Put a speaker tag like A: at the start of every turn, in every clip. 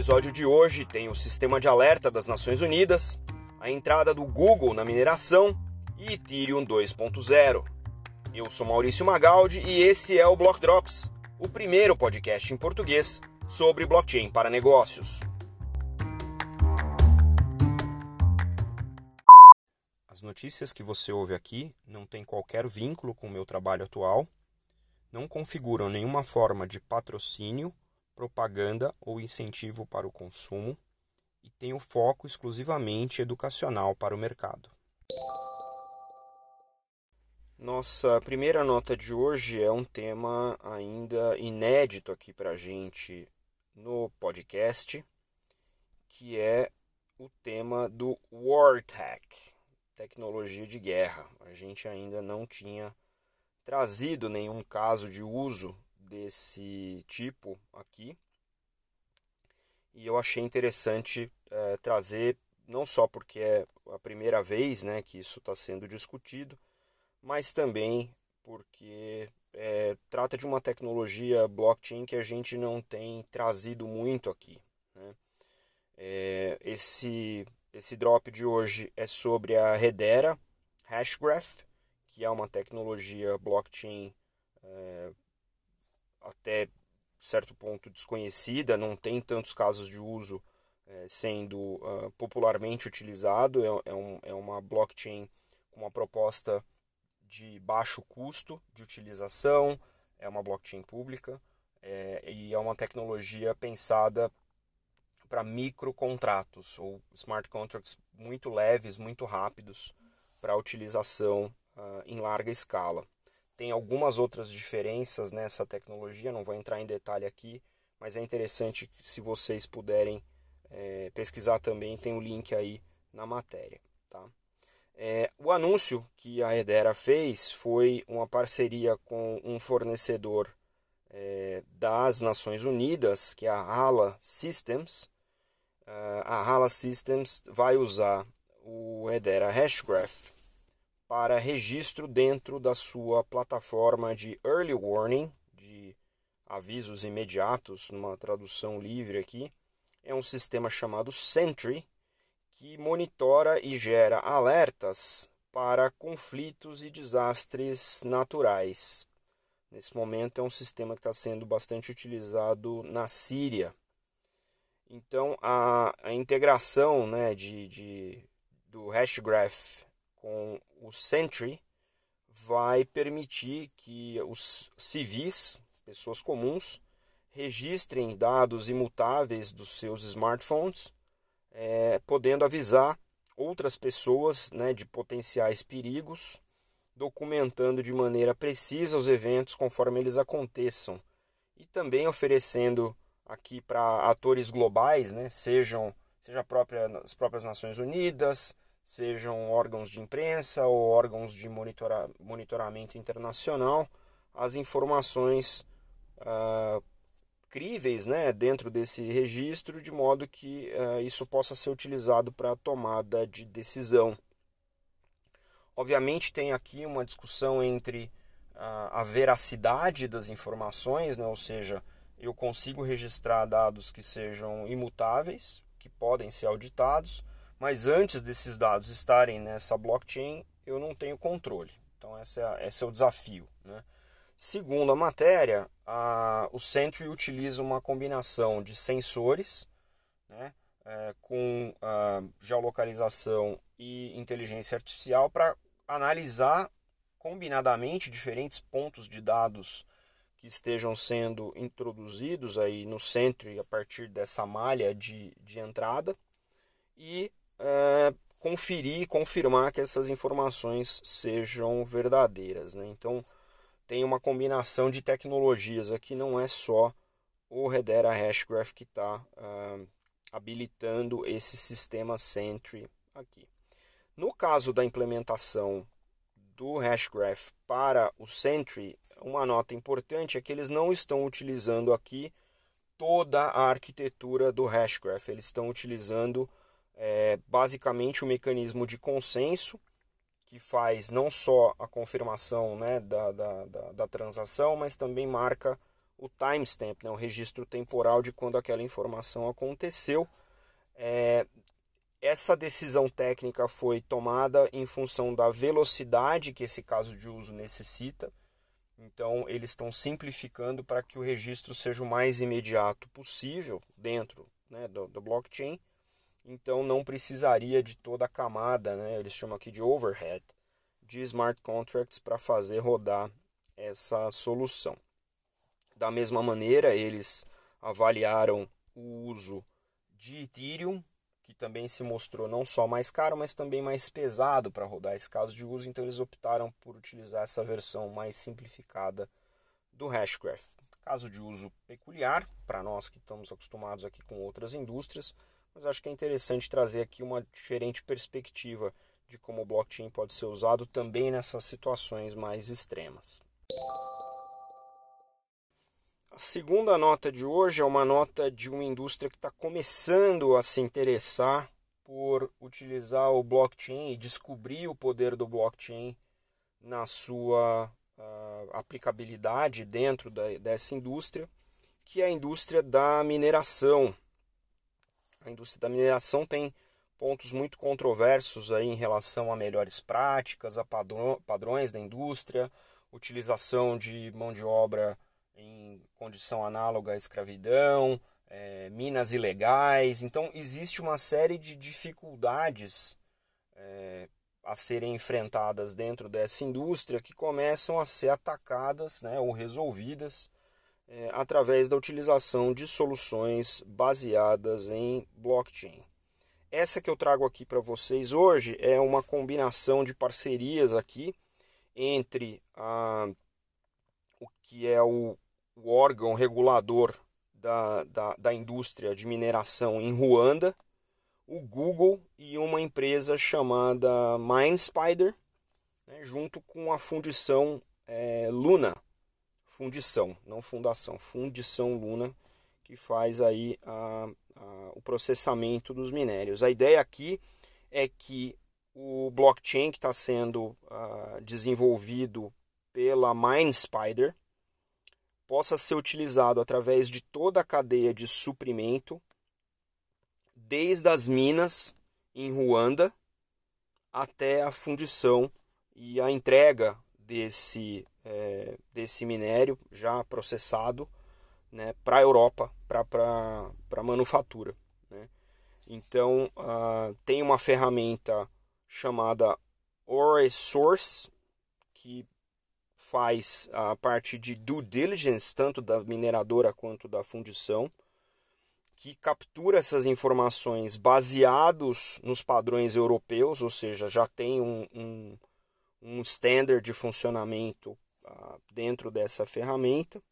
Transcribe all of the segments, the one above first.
A: episódio de hoje tem o sistema de alerta das Nações Unidas, a entrada do Google na mineração e Ethereum 2.0. Eu sou Maurício Magaldi e esse é o Block Drops, o primeiro podcast em português sobre blockchain para negócios. As notícias que você ouve aqui não têm qualquer vínculo com o meu trabalho atual, não configuram nenhuma forma de patrocínio propaganda ou incentivo para o consumo e tem o foco exclusivamente educacional para o mercado. Nossa primeira nota de hoje é um tema ainda inédito aqui para a gente no podcast, que é o tema do War Tech, tecnologia de guerra. A gente ainda não tinha trazido nenhum caso de uso desse tipo aqui. E eu achei interessante é, trazer, não só porque é a primeira vez né, que isso está sendo discutido, mas também porque é, trata de uma tecnologia blockchain que a gente não tem trazido muito aqui. Né? É, esse, esse drop de hoje é sobre a Hedera Hashgraph, que é uma tecnologia blockchain é, até certo ponto desconhecida, não tem tantos casos de uso é, sendo uh, popularmente utilizado. É, é, um, é uma blockchain com uma proposta de baixo custo de utilização, é uma blockchain pública é, e é uma tecnologia pensada para microcontratos ou smart contracts muito leves, muito rápidos para utilização uh, em larga escala. Tem algumas outras diferenças nessa tecnologia, não vou entrar em detalhe aqui, mas é interessante que, se vocês puderem é, pesquisar também, tem o um link aí na matéria. Tá? É, o anúncio que a Hedera fez foi uma parceria com um fornecedor é, das Nações Unidas, que é a HALA Systems. Uh, a HALA Systems vai usar o Hedera Hashgraph para registro dentro da sua plataforma de Early Warning, de avisos imediatos, numa tradução livre aqui. É um sistema chamado Sentry, que monitora e gera alertas para conflitos e desastres naturais. Nesse momento é um sistema que está sendo bastante utilizado na Síria. Então a, a integração né, de, de, do Hashgraph com o Sentry vai permitir que os civis, pessoas comuns, registrem dados imutáveis dos seus smartphones, é, podendo avisar outras pessoas né, de potenciais perigos, documentando de maneira precisa os eventos conforme eles aconteçam. E também oferecendo aqui para atores globais, né, sejam seja própria, as próprias Nações Unidas, sejam órgãos de imprensa ou órgãos de monitora, monitoramento internacional, as informações uh, críveis né, dentro desse registro, de modo que uh, isso possa ser utilizado para a tomada de decisão. Obviamente, tem aqui uma discussão entre uh, a veracidade das informações, né, ou seja, eu consigo registrar dados que sejam imutáveis, que podem ser auditados, mas antes desses dados estarem nessa blockchain, eu não tenho controle. Então, esse é, esse é o desafio. Né? Segundo a matéria, a, o Sentry utiliza uma combinação de sensores né, é, com geolocalização e inteligência artificial para analisar combinadamente diferentes pontos de dados que estejam sendo introduzidos aí no Sentry a partir dessa malha de, de entrada e é, conferir, confirmar que essas informações sejam verdadeiras. Né? Então, tem uma combinação de tecnologias aqui, não é só o Redera Hashgraph que está uh, habilitando esse sistema Sentry aqui. No caso da implementação do Hashgraph para o Sentry, uma nota importante é que eles não estão utilizando aqui toda a arquitetura do Hashgraph, eles estão utilizando é basicamente o um mecanismo de consenso que faz não só a confirmação né, da, da, da, da transação, mas também marca o timestamp, né, o registro temporal de quando aquela informação aconteceu. É, essa decisão técnica foi tomada em função da velocidade que esse caso de uso necessita. Então, eles estão simplificando para que o registro seja o mais imediato possível dentro né, do, do, blockchain. Então, não precisaria de toda a camada, né, eles chamam aqui de overhead, de smart contracts para fazer rodar essa solução. Da mesma maneira, eles avaliaram o uso de Ethereum que também se mostrou não só mais caro, mas também mais pesado para rodar esse caso de uso, então eles optaram por utilizar essa versão mais simplificada do Hashgraph. Caso de uso peculiar para nós que estamos acostumados aqui com outras indústrias, mas acho que é interessante trazer aqui uma diferente perspectiva de como o blockchain pode ser usado também nessas situações mais extremas. A segunda nota de hoje é uma nota de uma indústria que está começando a se interessar por utilizar o blockchain e descobrir o poder do blockchain na sua uh, aplicabilidade dentro da, dessa indústria, que é a indústria da mineração. A indústria da mineração tem pontos muito controversos aí em relação a melhores práticas, a padrões da indústria, utilização de mão de obra em condição análoga à escravidão, é, minas ilegais. Então, existe uma série de dificuldades é, a serem enfrentadas dentro dessa indústria que começam a ser atacadas né, ou resolvidas é, através da utilização de soluções baseadas em blockchain. Essa que eu trago aqui para vocês hoje é uma combinação de parcerias aqui entre a, o que é o o órgão regulador da, da, da indústria de mineração em Ruanda, o Google e uma empresa chamada MindSpider, né, junto com a fundição é, Luna, fundição, não fundação, fundição Luna, que faz aí a, a, o processamento dos minérios. A ideia aqui é que o blockchain que está sendo uh, desenvolvido pela MindSpider, possa ser utilizado através de toda a cadeia de suprimento, desde as minas em Ruanda até a fundição e a entrega desse, é, desse minério já processado né, para a Europa, para manufatura. Né? Então, uh, tem uma ferramenta chamada Ore Source, que faz a parte de due diligence, tanto da mineradora quanto da fundição, que captura essas informações baseados nos padrões europeus, ou seja, já tem um, um, um standard de funcionamento dentro dessa ferramenta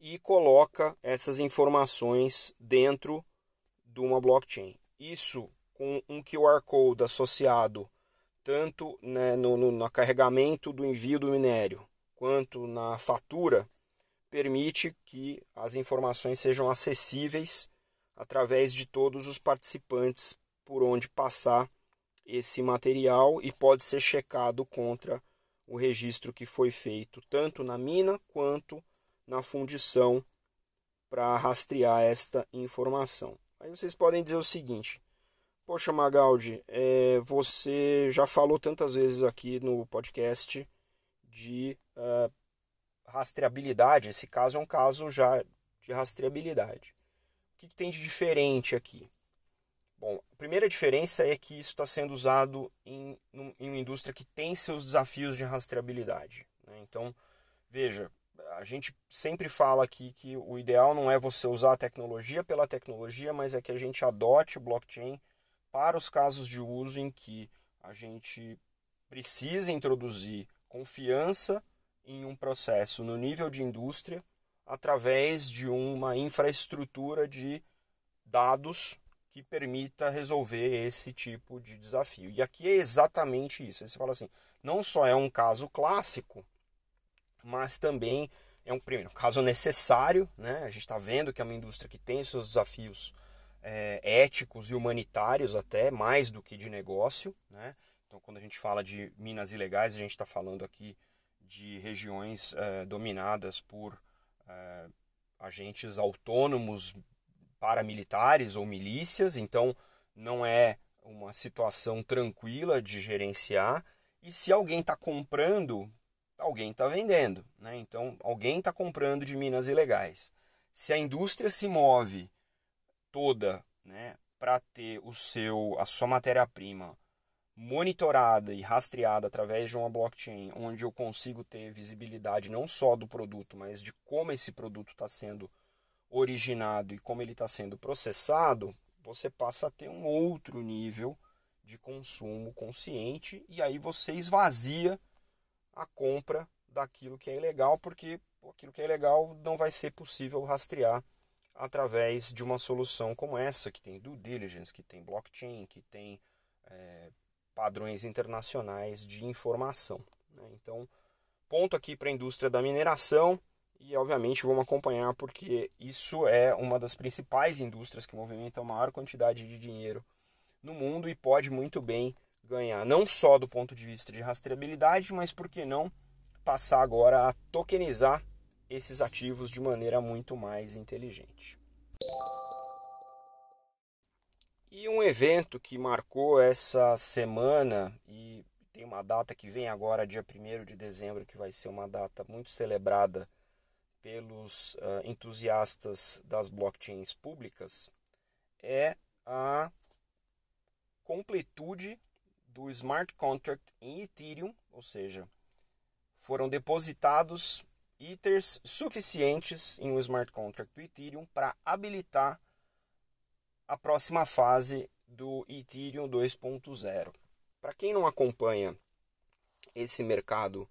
A: e coloca essas informações dentro de uma blockchain. Isso com um QR Code associado tanto né, no, no, no carregamento do envio do minério quanto na fatura, permite que as informações sejam acessíveis através de todos os participantes por onde passar esse material e pode ser checado contra o registro que foi feito tanto na mina quanto na fundição para rastrear esta informação. Aí vocês podem dizer o seguinte: Poxa, Magaldi, é, você já falou tantas vezes aqui no podcast de uh, rastreabilidade. Esse caso é um caso já de rastreabilidade. O que, que tem de diferente aqui? Bom, a primeira diferença é que isso está sendo usado em, em uma indústria que tem seus desafios de rastreabilidade. Né? Então, veja, a gente sempre fala aqui que o ideal não é você usar a tecnologia pela tecnologia, mas é que a gente adote o blockchain para os casos de uso em que a gente precisa introduzir confiança em um processo no nível de indústria através de uma infraestrutura de dados que permita resolver esse tipo de desafio. E aqui é exatamente isso. Você fala assim, não só é um caso clássico, mas também é um primeiro caso necessário, né? A gente está vendo que é uma indústria que tem seus desafios é, éticos e humanitários até, mais do que de negócio. Né? Então, quando a gente fala de minas ilegais, a gente está falando aqui de regiões é, dominadas por é, agentes autônomos paramilitares ou milícias, então não é uma situação tranquila de gerenciar. E se alguém está comprando, alguém está vendendo. Né? Então, alguém está comprando de minas ilegais. Se a indústria se move toda né, para ter o seu, a sua matéria-prima monitorada e rastreada através de uma blockchain, onde eu consigo ter visibilidade não só do produto, mas de como esse produto está sendo originado e como ele está sendo processado, você passa a ter um outro nível de consumo consciente e aí você esvazia a compra daquilo que é ilegal, porque aquilo que é ilegal não vai ser possível rastrear através de uma solução como essa, que tem due diligence, que tem blockchain, que tem é, padrões internacionais de informação. Né? Então, ponto aqui para a indústria da mineração e, obviamente, vamos acompanhar porque isso é uma das principais indústrias que movimenta a maior quantidade de dinheiro no mundo e pode muito bem ganhar, não só do ponto de vista de rastreabilidade, mas por que não passar agora a tokenizar esses ativos de maneira muito mais inteligente. E um evento que marcou essa semana e tem uma data que vem agora, dia 1 de dezembro, que vai ser uma data muito celebrada pelos uh, entusiastas das blockchains públicas, é a completude do smart contract em Ethereum, ou seja, foram depositados Ethers suficientes em um smart contract do Ethereum para habilitar a próxima fase do Ethereum 2.0. Para quem não acompanha esse mercado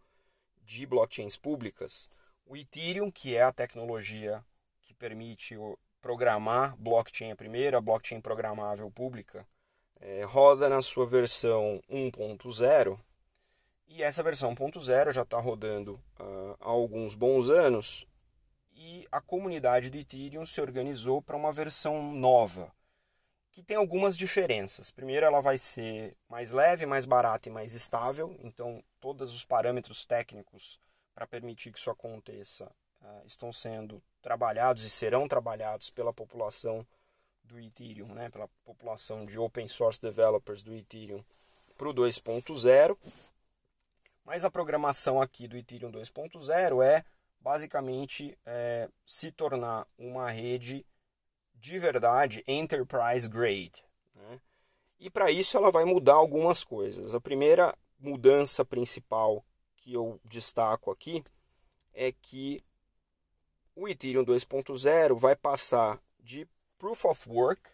A: de blockchains públicas, o Ethereum, que é a tecnologia que permite programar blockchain, a primeira blockchain programável pública, é, roda na sua versão 1.0 e essa versão 1.0 já está rodando uh, há alguns bons anos. E a comunidade do Ethereum se organizou para uma versão nova que tem algumas diferenças. Primeiro, ela vai ser mais leve, mais barata e mais estável, então todos os parâmetros técnicos para permitir que isso aconteça uh, estão sendo trabalhados e serão trabalhados pela população do Ethereum, né, pela população de open source developers do Ethereum para o 2.0. Mas a programação aqui do Ethereum 2.0 é basicamente é, se tornar uma rede de verdade enterprise grade. Né? E para isso ela vai mudar algumas coisas. A primeira mudança principal que eu destaco aqui é que o Ethereum 2.0 vai passar de proof of work,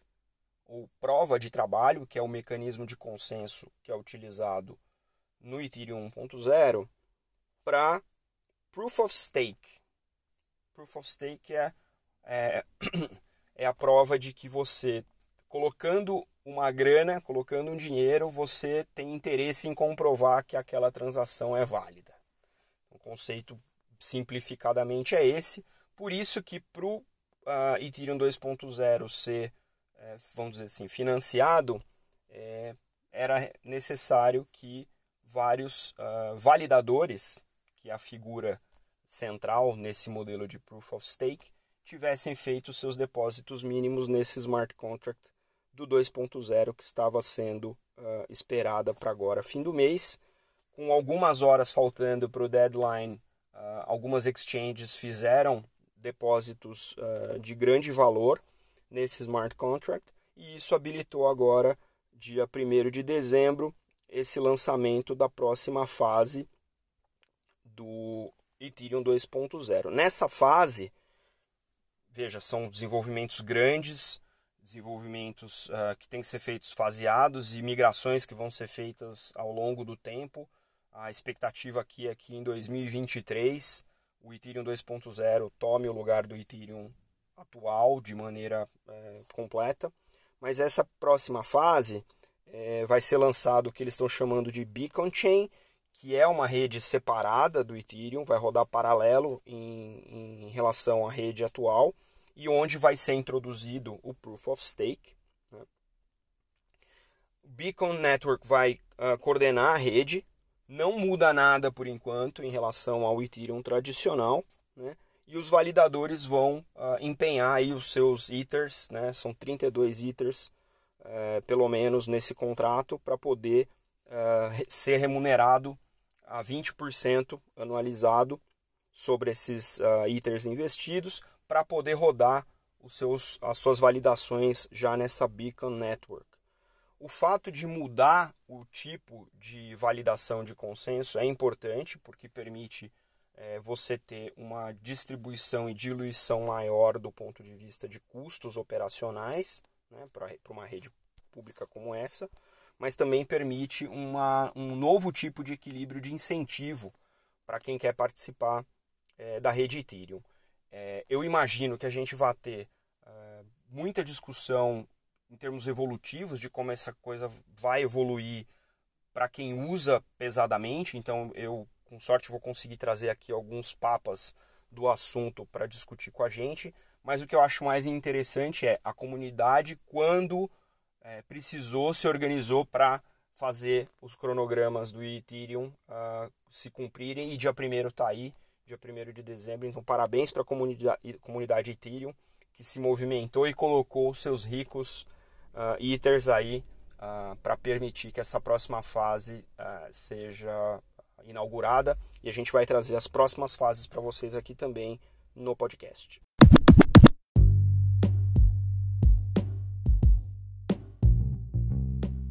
A: ou prova de trabalho, que é o mecanismo de consenso que é utilizado no Ethereum 1.0, para proof of stake. Proof of stake é, é é a prova de que você, colocando uma grana, colocando um dinheiro, você tem interesse em comprovar que aquela transação é válida. O conceito simplificadamente é esse. Por isso que para o uh, Ethereum 2.0 ser, é, vamos dizer assim, financiado, é, era necessário que vários uh, validadores, que é a figura central nesse modelo de Proof of Stake, tivessem feito seus depósitos mínimos nesse smart contract do 2.0 que estava sendo uh, esperada para agora fim do mês, com algumas horas faltando para o deadline. Uh, algumas exchanges fizeram depósitos uh, de grande valor nesse smart contract e isso habilitou agora, dia 1 de dezembro, esse lançamento da próxima fase do Ethereum 2.0. Nessa fase, veja, são desenvolvimentos grandes, desenvolvimentos uh, que têm que ser feitos faseados e migrações que vão ser feitas ao longo do tempo. A expectativa aqui é que em 2023 o Ethereum 2.0 tome o lugar do Ethereum atual de maneira é, completa. Mas essa próxima fase é, vai ser lançado o que eles estão chamando de Beacon Chain, que é uma rede separada do Ethereum, vai rodar paralelo em, em relação à rede atual e onde vai ser introduzido o Proof of Stake. Né? O Beacon Network vai uh, coordenar a rede, não muda nada por enquanto em relação ao Ethereum tradicional, né? e os validadores vão uh, empenhar aí os seus ITERs, né? são 32 ITERs, uh, pelo menos nesse contrato, para poder uh, ser remunerado a 20% anualizado sobre esses uh, ITERs investidos, para poder rodar os seus, as suas validações já nessa Beacon Network. O fato de mudar o tipo de validação de consenso é importante, porque permite é, você ter uma distribuição e diluição maior do ponto de vista de custos operacionais né, para uma rede pública como essa, mas também permite uma, um novo tipo de equilíbrio de incentivo para quem quer participar é, da rede Ethereum. É, eu imagino que a gente vai ter é, muita discussão em termos evolutivos de como essa coisa vai evoluir para quem usa pesadamente. Então, eu com sorte vou conseguir trazer aqui alguns papas do assunto para discutir com a gente. Mas o que eu acho mais interessante é a comunidade, quando é, precisou, se organizou para fazer os cronogramas do Ethereum uh, se cumprirem. E dia 1 está aí, dia 1 de dezembro. Então, parabéns para a comunidade, comunidade Ethereum que se movimentou e colocou seus ricos uh, Ethers aí uh, para permitir que essa próxima fase uh, seja inaugurada e a gente vai trazer as próximas fases para vocês aqui também no podcast.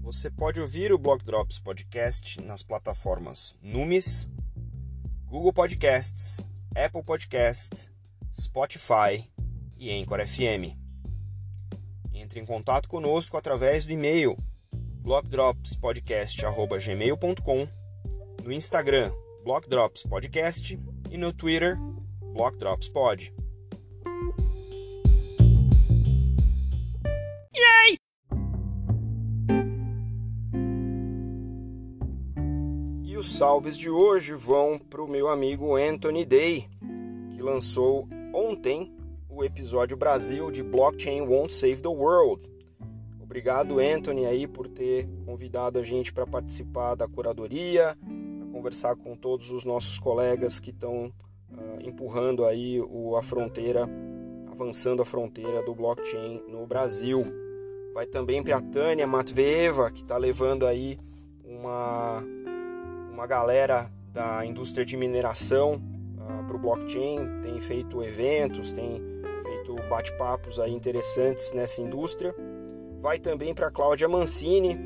A: Você pode ouvir o Block Drops Podcast nas plataformas Numis, Google Podcasts, Apple Podcast, Spotify e Anchor FM. Entre em contato conosco através do e-mail blockdropspodcast.gmail.com no Instagram Block Drops Podcast e no Twitter Block salves de hoje vão para o meu amigo Anthony Day, que lançou ontem o episódio Brasil de Blockchain Won't Save the World. Obrigado, Anthony, aí por ter convidado a gente para participar da curadoria, conversar com todos os nossos colegas que estão uh, empurrando aí o, a fronteira, avançando a fronteira do blockchain no Brasil. Vai também para a Tânia Matveva, que está levando aí uma, uma galera da indústria de mineração uh, para o blockchain, tem feito eventos, tem feito bate-papos aí interessantes nessa indústria. Vai também para Cláudia Mancini,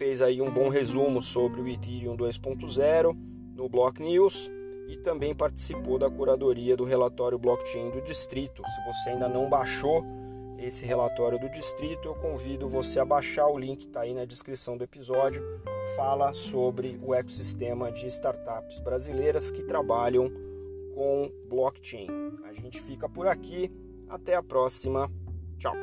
A: fez aí um bom resumo sobre o Ethereum 2.0 no Block News e também participou da curadoria do relatório blockchain do distrito. Se você ainda não baixou esse relatório do distrito, eu convido você a baixar o link está aí na descrição do episódio. Fala sobre o ecossistema de startups brasileiras que trabalham com blockchain. A gente fica por aqui. Até a próxima. Tchau.